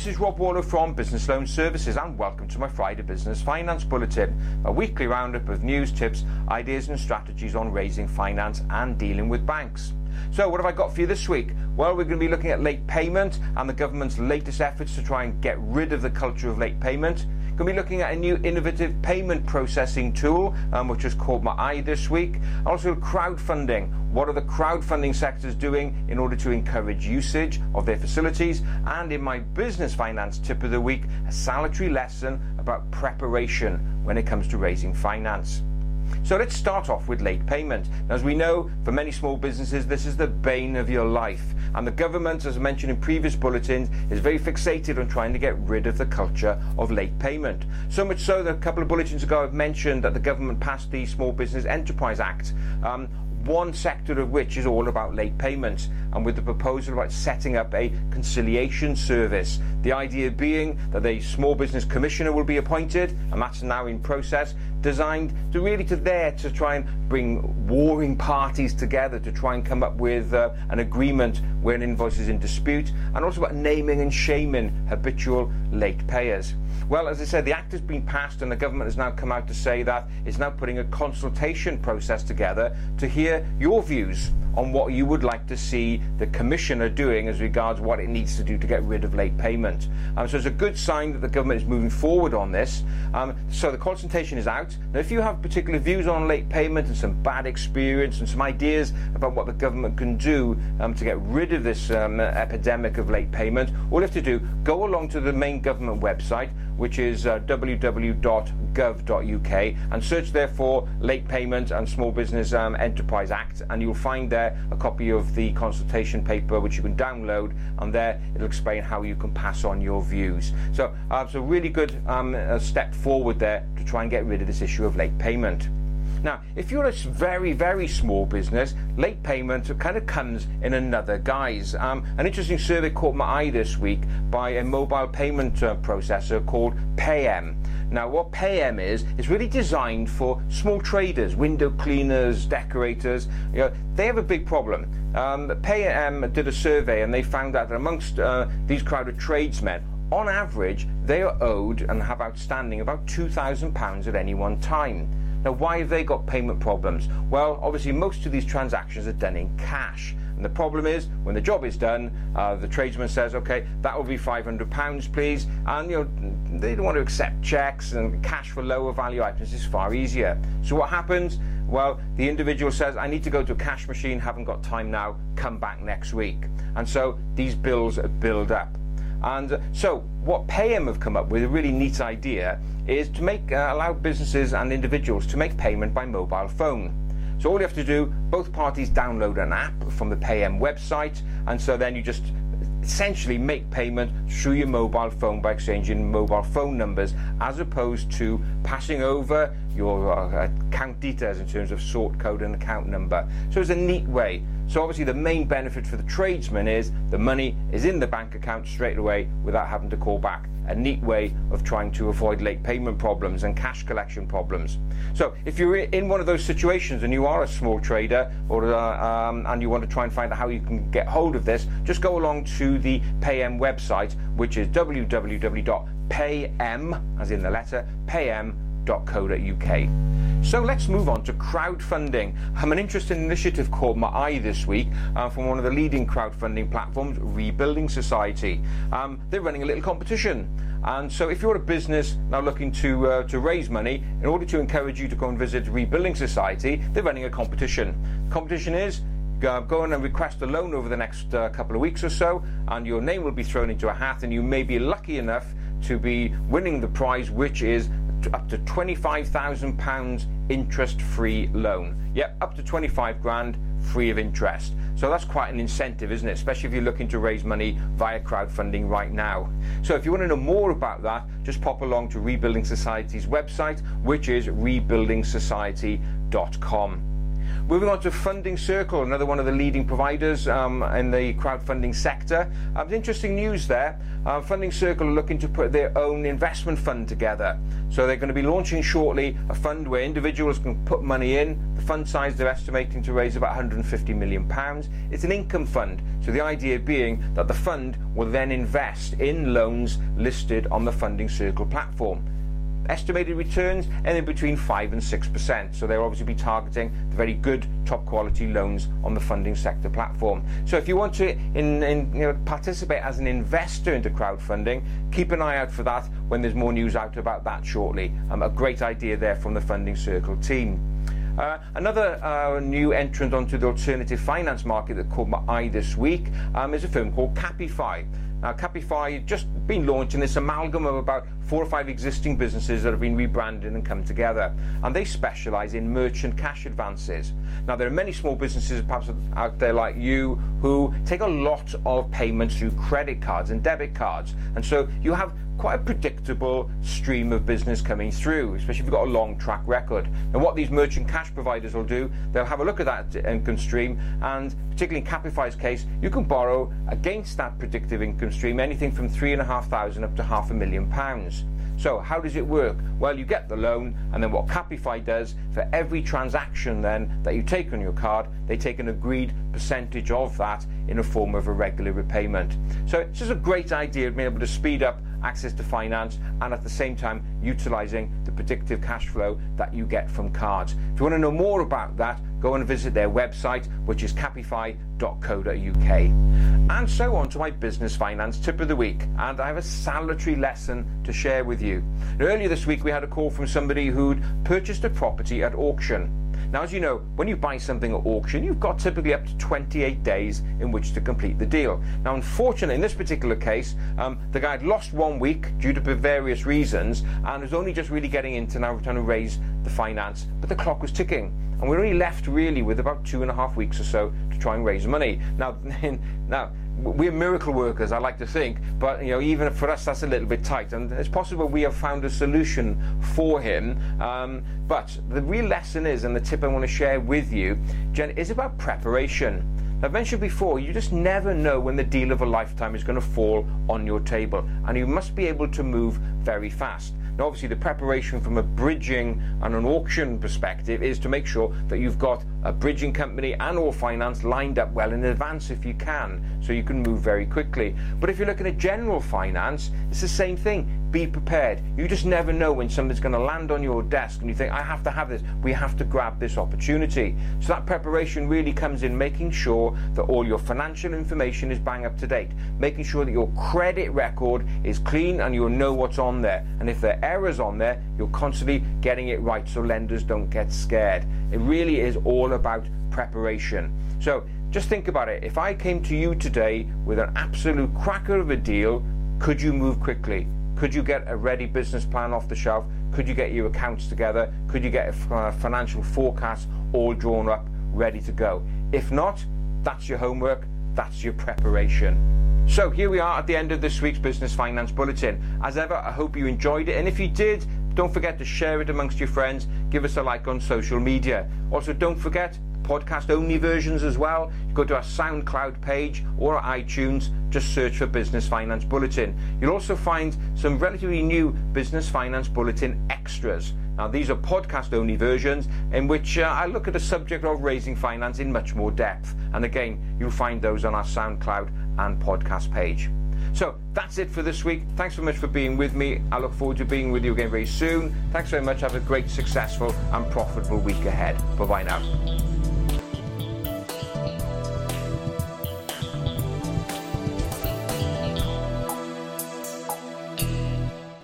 this is Rob Warlow from Business Loan Services, and welcome to my Friday Business Finance Bulletin, a weekly roundup of news, tips, ideas, and strategies on raising finance and dealing with banks. So, what have I got for you this week? Well, we're going to be looking at late payment and the government's latest efforts to try and get rid of the culture of late payment. We're Going to be looking at a new innovative payment processing tool, um, which has caught my eye this week. Also, crowdfunding. What are the crowdfunding sectors doing in order to encourage usage of their facilities? And in my business finance tip of the week, a salutary lesson about preparation when it comes to raising finance. So let's start off with late payment. Now, as we know, for many small businesses, this is the bane of your life. And the government, as mentioned in previous bulletins, is very fixated on trying to get rid of the culture of late payment. So much so that a couple of bulletins ago I've mentioned that the government passed the Small Business Enterprise Act. Um, one sector of which is all about late payments, and with the proposal about setting up a conciliation service. The idea being that a small business commissioner will be appointed, and that's now in process, designed to really to there to try and bring warring parties together to try and come up with uh, an agreement where an invoice is in dispute, and also about naming and shaming habitual late payers. Well, as I said, the act has been passed, and the government has now come out to say that it's now putting a consultation process together to hear your views on what you would like to see the commissioner doing as regards what it needs to do to get rid of late payment. Um, so it's a good sign that the government is moving forward on this. Um, so the consultation is out. Now, if you have particular views on late payment and some bad experience and some ideas about what the government can do um, to get rid of this um, epidemic of late payment, all you have to do, go along to the main government website, which is uh, www.gov.uk, and search there for Late Payment and Small Business um, Enterprise Act, and you'll find there a copy of the consultation paper which you can download, and there it'll explain how you can pass on your views. So uh, it's a really good um, step forward there to try and get rid of this issue of late payment. Now, if you're a very, very small business, late payment kind of comes in another guise. Um, an interesting survey caught my eye this week by a mobile payment uh, processor called PayM. Now, what PayM is, is really designed for small traders, window cleaners, decorators. You know, they have a big problem. Um, PayM did a survey and they found out that amongst uh, these crowd of tradesmen, on average, they are owed and have outstanding about £2,000 at any one time. Now, why have they got payment problems? Well, obviously, most of these transactions are done in cash. And the problem is, when the job is done, uh, the tradesman says, okay, that will be £500, please. And, you know, they don't want to accept checks and cash for lower value items is far easier. So what happens? Well, the individual says, I need to go to a cash machine, haven't got time now, come back next week. And so these bills build up. And so, what PayM have come up with, a really neat idea, is to make uh, allow businesses and individuals to make payment by mobile phone. So all you have to do, both parties download an app from the PayM website, and so then you just essentially make payment through your mobile phone by exchanging mobile phone numbers as opposed to passing over your uh, account details in terms of sort code and account number. So it's a neat way. So obviously the main benefit for the tradesman is the money is in the bank account straight away without having to call back. A neat way of trying to avoid late payment problems and cash collection problems. So if you're in one of those situations and you are a small trader or uh, um, and you want to try and find out how you can get hold of this, just go along to the PayM website, which is www.paym, as in the letter, payem.co.uk. So let's move on to crowdfunding. Um, an interesting initiative caught my eye this week uh, from one of the leading crowdfunding platforms, Rebuilding Society. Um, they're running a little competition. And so if you're a business now looking to, uh, to raise money, in order to encourage you to go and visit Rebuilding Society, they're running a competition. The competition is uh, go in and request a loan over the next uh, couple of weeks or so, and your name will be thrown into a hat, and you may be lucky enough to be winning the prize, which is up to £25,000 interest free loan. Yep, up to 25 grand free of interest. So that's quite an incentive, isn't it? Especially if you're looking to raise money via crowdfunding right now. So if you want to know more about that, just pop along to Rebuilding Society's website, which is rebuildingsociety.com. Moving on to Funding Circle, another one of the leading providers um, in the crowdfunding sector. Um, interesting news there. Uh, Funding Circle are looking to put their own investment fund together. So they're going to be launching shortly a fund where individuals can put money in. The fund size they're estimating to raise about 150 million pounds. It's an income fund. So the idea being that the fund will then invest in loans listed on the Funding Circle platform estimated returns and in between 5 and 6%. So they'll obviously be targeting the very good top quality loans on the funding sector platform. So if you want to in, in, you know, participate as an investor into crowdfunding, keep an eye out for that when there's more news out about that shortly. Um, a great idea there from the Funding Circle team. Uh, another uh, new entrant onto the alternative finance market that caught my eye this week um, is a firm called Capify. Now, Capify just been launching this amalgam of about four or five existing businesses that have been rebranded and come together. And they specialize in merchant cash advances. Now, there are many small businesses perhaps out there like you who take a lot of payments through credit cards and debit cards. And so you have quite a predictable stream of business coming through, especially if you've got a long track record. And what these merchant cash providers will do, they'll have a look at that income stream, and particularly in Capify's case, you can borrow against that predictive income stream anything from three and a half thousand up to half a million pounds. So how does it work? Well, you get the loan, and then what Capify does for every transaction then that you take on your card, they take an agreed percentage of that in a form of a regular repayment. So it's just a great idea of being able to speed up access to finance and at the same time utilizing the predictive cash flow that you get from cards. If you want to know more about that, go and visit their website, which is capify.co.uk. And so on to my business finance tip of the week. And I have a salutary lesson to share with you. Earlier this week, we had a call from somebody who'd purchased a property at auction. Now, as you know, when you buy something at auction, you've got typically up to 28 days in which to complete the deal. Now, unfortunately, in this particular case, um, the guy had lost one week due to various reasons and was only just really getting into now trying to raise the finance, but the clock was ticking. And we're only left really with about two and a half weeks or so to try and raise money. Now, now we're miracle workers, I like to think, but you know, even for us, that's a little bit tight. And it's possible we have found a solution for him. Um, but the real lesson is, and the tip I want to share with you, Jen, is about preparation. I've mentioned before, you just never know when the deal of a lifetime is going to fall on your table, and you must be able to move very fast. Now, obviously, the preparation from a bridging and an auction perspective is to make sure that you've got a bridging company and or finance lined up well in advance if you can, so you can move very quickly. But if you're looking at general finance, it's the same thing. Be prepared. You just never know when something's going to land on your desk and you think, I have to have this. We have to grab this opportunity. So that preparation really comes in making sure that all your financial information is bang up to date, making sure that your credit record is clean and you'll know what's on there. And if there are errors on there, you're constantly getting it right so lenders don't get scared. It really is all all about preparation. So just think about it. If I came to you today with an absolute cracker of a deal, could you move quickly? Could you get a ready business plan off the shelf? Could you get your accounts together? Could you get a uh, financial forecast all drawn up, ready to go? If not, that's your homework, that's your preparation. So here we are at the end of this week's Business Finance Bulletin. As ever, I hope you enjoyed it, and if you did, don't forget to share it amongst your friends. Give us a like on social media. Also, don't forget podcast only versions as well. You go to our SoundCloud page or iTunes, just search for Business Finance Bulletin. You'll also find some relatively new Business Finance Bulletin extras. Now, these are podcast only versions in which uh, I look at the subject of raising finance in much more depth. And again, you'll find those on our SoundCloud and podcast page. So that's it for this week. Thanks so much for being with me. I look forward to being with you again very soon. Thanks very much. Have a great, successful, and profitable week ahead. Bye bye now.